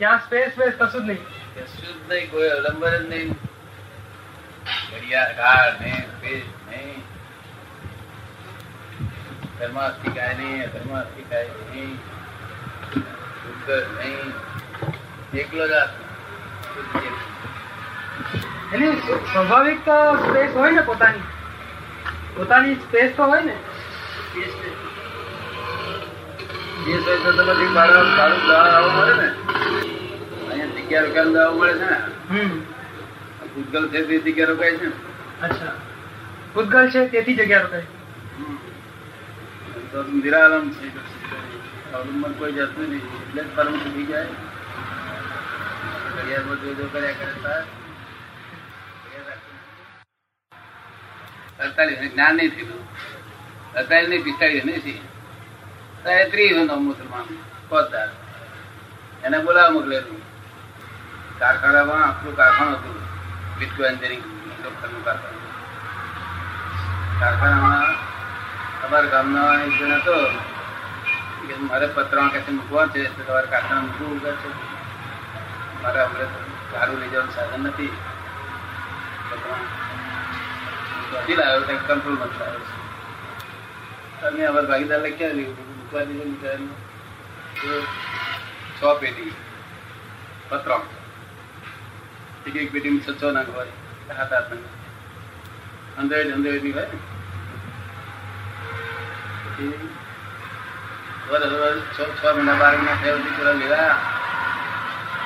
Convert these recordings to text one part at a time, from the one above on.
ત્યાં space space કશું જ નહીં. જ નહીં કોઈ અલંબર જ નહીં. ઘડિયાળ ને સ્પેસ નહીં ધર્માસ્થી કાય નહીં અધર્માસ્થી કાય નહીં. શુદ્ધ નહીં. એકલો જ એની સ્વાભાવિક તો સ્પેસ હોય ને પોતાની? પોતાની સ્પેસ તો હોય ને? જે સોય તો તમારી ભાડું ભાડું દવા આવું મળે ને? અહીંયા જગ્યા રોકાણ દવા મળે છે ને? ભૂતગલ છે તે જગ્યા રોકાય છે અચ્છા. ભૂતગલ છે તેથી જગ્યા રોકાય તો નિરાલમ છે. અવલંબન કોઈ જાતનું નહીં. એટલે જ પરમ સુખી જાય ઘડિયાળમાં જો જો કર્યા કરે તાર અડતાલીસ જ્ઞાન નહીં થયું. અડતાલીસ નહીં પિસ્તાળીસ નહીં ત્રીસ નો મુસલમાન પોતાર એને બોલાવા મોકલેલું. કારખાનામાં આપણું કારખાનું હતું. વિસ્કો એન્જિનિયરિંગ ડોક્ટરનું કારખાનું. કારખાનામાં અમારા ગામના એક જણ હતો. કે મારે પત્રમાં કશે મૂકવા છે તો તમારે કારખાના મૂકવું છે. મારે હમણાં ગાડું લઈ જવાનું સાધન નથી. કંટ્રોલમાં જ લાવ્યો છે. અમે અમારા ભાગીદાર લખ્યા લીધું મૂકવા દીધું. છ પેટી પત્ર એક એક પેટીમાં છ છ નાખ હોય. સાત આઠ નંગ. હંડ્રેડની હોય ને. વર્ષ છ મહિના, બાર મહિના થયા પછી પેલા લેવા.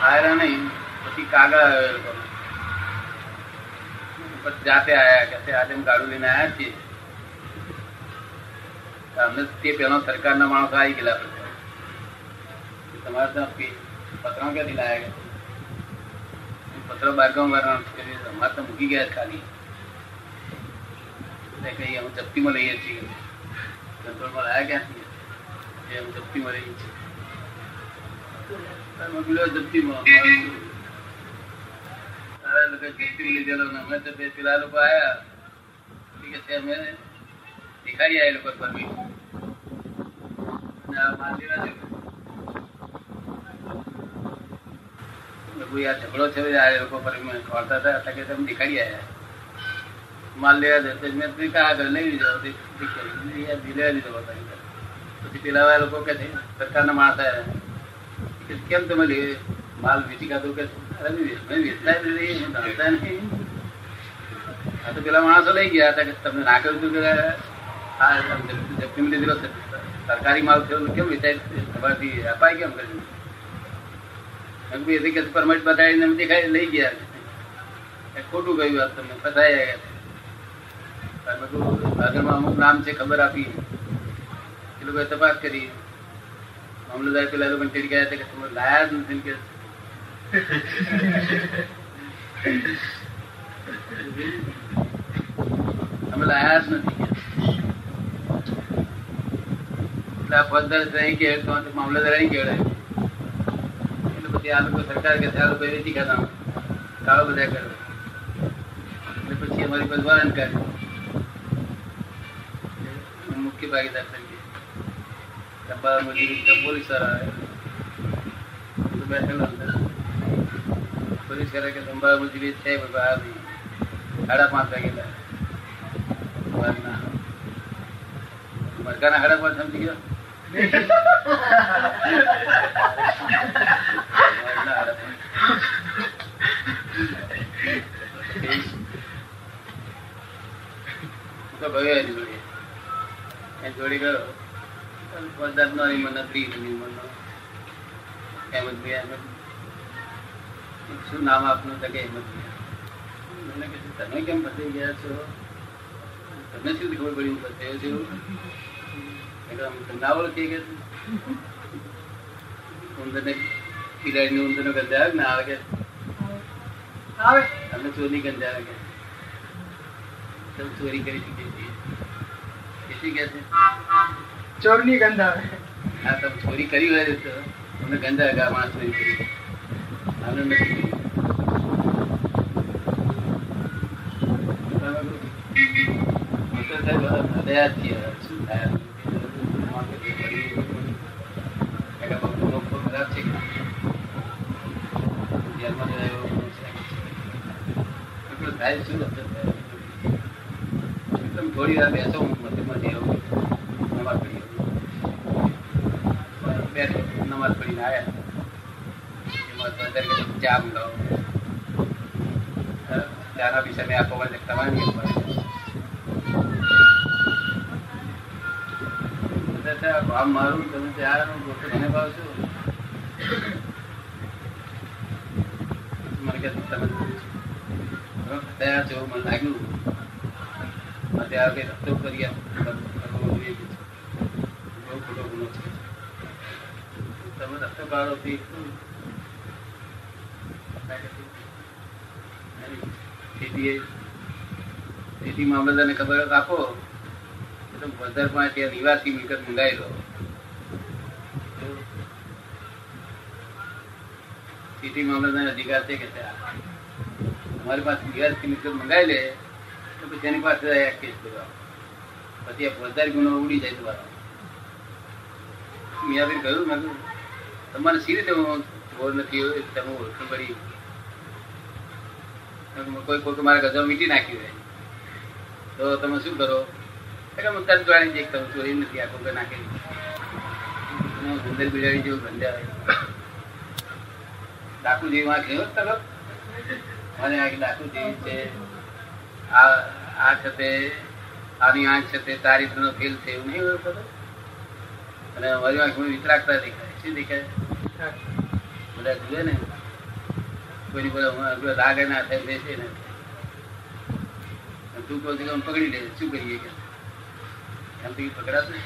આવ્યા નહીં. પછી કાગળ આવ્યો પછી જાતે આયા. કે આજે ગાડું લઈને આવ્યા છીએ. તો અમને તે પેલો સરકારના માણસો આવી ગયેલા તમારે ત્યાં પત્રો ક્યાંથી લાયા પત્રો બારગામ વાળા અમારે તો મૂકી ગયા ખાલી. કઈ અમે જપ્તીમાં લઈએ છીએ કંટ્રોલમાં લાયા ક્યાંથી? છીએ અમે જપ્તીમાં લઈએ છીએ. જપ્તીમાં ને અમે તો પેલા લોકો આવ્યા અમે દેખાડી આવ્યા લોકો પરમી ને આ માંદી ના જોયું. કોઈ આ ઝઘડો છે આ લોકો હતા કે તમે દેખાડી માલ લેવા જતો મેં તો આગળ લઈ લીધો લેવા દીધો પછી પેલા લોકો કે છે સરકારના માણસ કેમ તમે લે માલ વેચી કાઢો કે વેચતા નહીં, જાણતા નહીં આ તો પેલા માણસો લઈ ગયા હતા કે તમને ના કહ્યું હતું કે આ જપ્તીમાં લીધેલો છે. સરકારી માલ થયો? કેમ તમારાથી અપાય કેમ કર્યું પરમિટ બતાવીને દેખાય, લઈ ગયા. ખોટું કહ્યું આ તમને કીધું આગળમાં અમુક નામ છે, ખબર આપી. એ લોકોએ તપાસ કરી. મામલતદાર પેલા લોકો ચડી ગયા હતા કે તમે લાયા જ નથી કે? અમે લાયા જ નથી કે. એટલે આ ફોજદાર કે તો મામલતદાર અહીં કહેવાય એટલે પછી આ લોકો સરકાર કે આ લોકો વેચી ખાતા કાળો બધા કરે. એટલે પછી અમારી પાસે વારંટ કરે મુખ્ય ભાગીદાર તરીકે. ડબ્બા પોલીસ આવે પોલીસ કરે કે સંભાળ મજૂરી છે સાડા પાંચ વાગેલા. મરઘાના સાડા પાંચ સમજી ગયો? જોડે. ગયો પદાર્થ નો. શું નામ આપનું તકે એમ મને કે તમે કેમ ફસાઈ ગયા છો? તમને શું ખબર પડી? હું ફસાયો છું? કીધું, "આમ ના ઓળખી કે ગંધ આવે ના આવે કે આવે તમને ચોરી ગંધ આવે કે તમે ચોરી કરી ચૂકી છીએ કેટલી કે છે ચોરની ગંધ આવે હા તમે ચોરી કરી હોય તો તમને ગંધ આવે કે માણસ ચોરી કરી આને નથી કરી. તમે કહો, હું તો સાહેબ હૃદયા જ છીએ. શું થાય? કાકા બાપુ લોકો ખરાબ છે કે? શું રસ્તો થોડી વાર બેસો હું મધ્યમાંથી આવું. નમાઝ પડી નમાઝ પડીને આવ્યા ચા મંગાવો. ચાના પૈસા મેં આપવા માટે તમારે. કામ મારું તમે ગોઠવો, મને ભાવશો મને કે તમે ભ્રમ થયા જેવું મને લાગ્યું. ખબર આપો. તો વધારે પણ ત્યાં નિવાસી મિલકત મંગાવેલો સિટી મામલતા અધિકાર છે કે ત્યાં આ? અમારી પાસે નિવાસી મિલકત મંગાવી લે તો પછી એની પાસે કેસ કરવા પછી આ ફોજદારી ગુનો ઉડી જાય તમારો મેં કહ્યું મેં તમારે સી રીતે હું ખબર નથી તમે ઓળખણ કીધું, કોઈ કોઈ મારા ગજા મીટી નાખી હોય. તો તમે શું કરો? એટલે હું તરત જાણી જઈ તમે ચોરી નથી આ કોઈ નાખી હું સુંદર બિલાડી જેવું ગંજાવે ડાકુ જેવી વાંક નહીં મને આ ડાકુ જેવી છે, આ આ છતે આની આંખ છે તે તારી નો ફેલ છે એવું નહીં હોય અને મારી આંખમાં વિતરાગતા દેખાય. શું દેખાય? બધા જુએ ને? કોઈની બધા લાગે ના થાય, બેસે ને. તું કહો છો પકડી લે, શું કરીએ કે? એમ તો પકડાશે.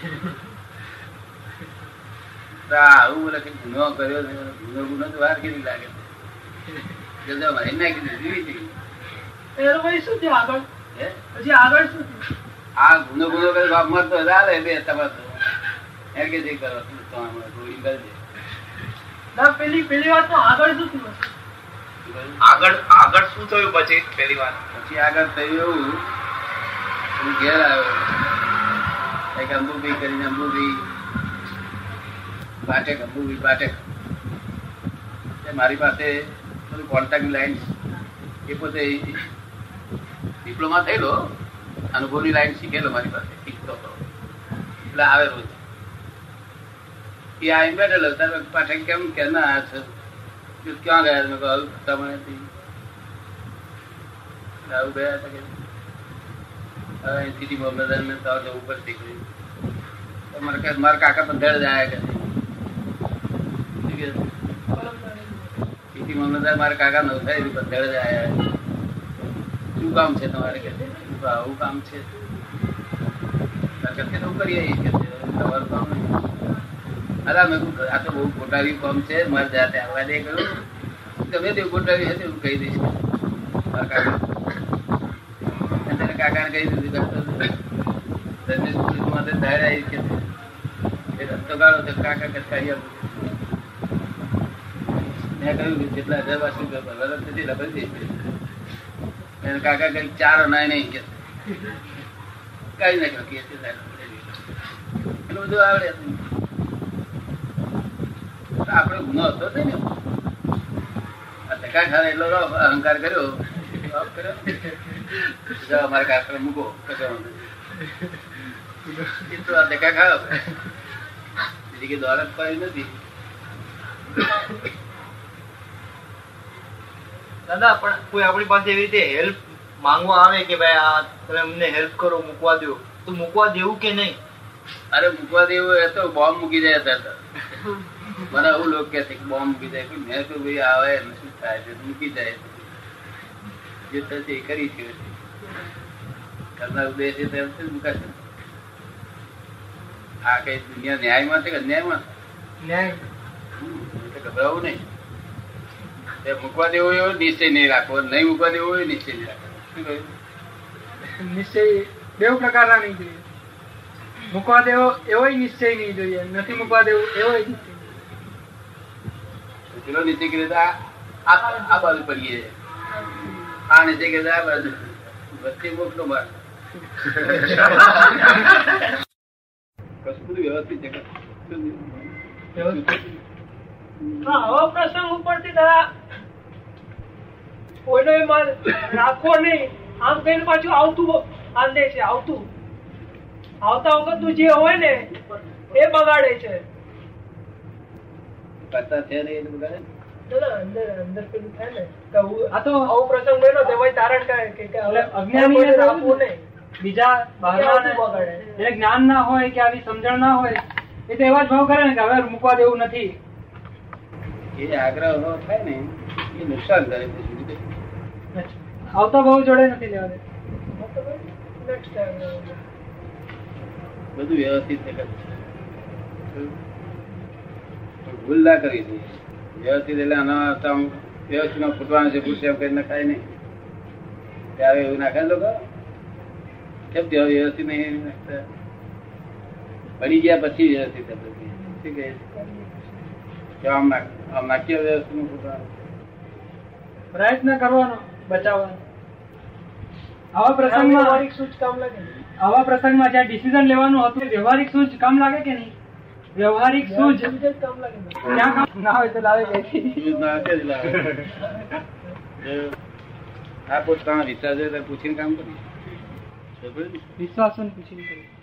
આવું બોલે ગુનો કર્યો ને ગુનો ગુનો તો વાર કેટલી લાગે છે? નાખી દીધી. ભાઈ શું થયું આગળ? પછી આગળ શું થયું? આ ગુનો ગુનો કરે બાપ મરતો ચાલે બે તમારે એમ કે જે કરો તો હમણાં ગોળી કરી ના પેલી પેલી વાત આગળ શું થયું આગળ આગળ શું થયું પછી પેલી પછી આગળ થયું એવું હું ઘેર આવ્યો. કંઈક અંબુભાઈ કરીને અંબુભાઈ પાટેક અંબુભાઈ બાટેક મારી પાસે બધું કોન્ટેક્ટ લાઈન એ પોતે ડિપ્લોમા થયેલો, અનુભવની લાઈન શીખેલો મારી પાસે, શીખતો એટલે આવેલો છે. એ આવીને બેઠેલો તારે પાઠક કેમ કે ના આવ્યા છે ક્યાં ગયા? મેં કહ્યું તમને. આવું ગયા હતા કે હવે અહીંથી મામલતદાર ને તો જવું પડશે કે મારા કાકા પણ ધડ કે શું કે? સિટી મામલતદાર મારા કાકા નવસારી પણ ધડ જાય શું કામ છે તમારે કે હું કહું, આવું કામ છે? કાકા કે તો કરીએ એ કે છે, તમારું કામ નહીં અલા મેં કીધું, આ તો બહુ ખોટાવી કામ છે. મારે જાતે આવવા દે કહ્યું ગમે તે ખોટાવી હશે હું કહી દઈશ. મારા કાકા. અને કાકાને કહી દીધું કરતો રમેશ પોલીસમાં તો ધારે આવી કે એ રસ્તો ગાળો તો કાકા કે કરી આપું મેં કહ્યું જેટલા કાકા કઈ ચાર અનાય નહીં કે. કઈ નાખ્યો કે ગુનો હતો આ ધક્કા ખાને એટલો અહંકાર કર્યો. મારે કાકડે મૂકો તો આ ધક્કા ખાયો. બીજી કઈ દોલત પાડી નથી. દાદા પણ કોઈ આપણી પાસે એવી રીતે હેલ્પ માંગવા આવે કે ભાઈ આ તમે અમને હેલ્પ કરો મૂકવા દો તો મૂકવા દેવું કે નહીં? અરે મૂકવા દેવું એ તો બોમ્બ મૂકી જાય હતા મને એવું લોકો કે છે કે બોમ્બ મૂકી જાય પણ મેં તો ભાઈ આવે ને શું થાય છે? મૂકી જાય જે થશે એ કરી છે કરનાર ઉદય છે તેમ જ મૂકાશે. આ કઈ દુનિયા ન્યાયમાં છે કે અન્યાયમાં? ન્યાય. ગભરાવું નહીં. તે મૂકવા દેવો એવો નિશ્ચય નહીં રાખવો. નહીં મૂકવા દેવો એવો નિશ્ચય નહીં રાખવો. નિશ્ચય બે પ્રકારના નહીં જોઈએ. મૂકવા દેવો એવો નિશ્ચય નહીં જોઈએ. નથી મૂકવા દેવો એવો નિશ્ચય પેલો નીચે કર્યો આ બાજુ પડીએ. આ નિશ્ચય કર્યો આ બાજુ વચ્ચે મોકલો માર. કશું બધું વ્યવસ્થિત. છે પ્રસંગ ઉપરથી દાદા કોઈનો માલ રાખવો નહીં. આમ કહીને પાછું આવતું આંધે છે આવતું. આવતા વખત જે હોય ને એ બગાડે છે. કરતા ને એ બગાડે. જ્ઞાન ના હોય કે આવી સમજણ ના હોય એ તો એવા જ ભાવ કરે ને કે હવે મૂકવા દેવું નથી. એ આગ્રહ થાય ને એ નુકસાન કરે છે. આવતા બહુ જોડે નથી લેવા. બધું વ્યવસ્થિત ભૂલ ના કરવી જોઈએ વ્યવસ્થિત એટલે આના વ્યવસ્થિતમાં ફૂટવાનું છે એમ કરીને ખાય નહીં. ત્યારે એવું નાખે લોકો. કેમ ત્યાં વ્યવસ્થિત નહીં પડી ગયા પછી વ્યવસ્થિત. શું કહે છે? આમ નાખ આમ નાખીએ વ્યવસ્થિત પ્રયત્ન કરવાનો. બચાવવાનો આવા વ્યવહારિક પ્રસંગમાં સૂચ કામ લાગે આવા પ્રસંગમાં જ્યાં ડિસિઝન લેવાનું હતું વ્યવહારિક સૂચ કામ લાગે કે નહીં વ્યવહારિક સૂચ કામ લાગે ને. ના હોય તો લાવે. આ પોતાના વિશ્વાસ પૂછીને કામ કરી વિશ્વાસ પૂછીને કર્યું.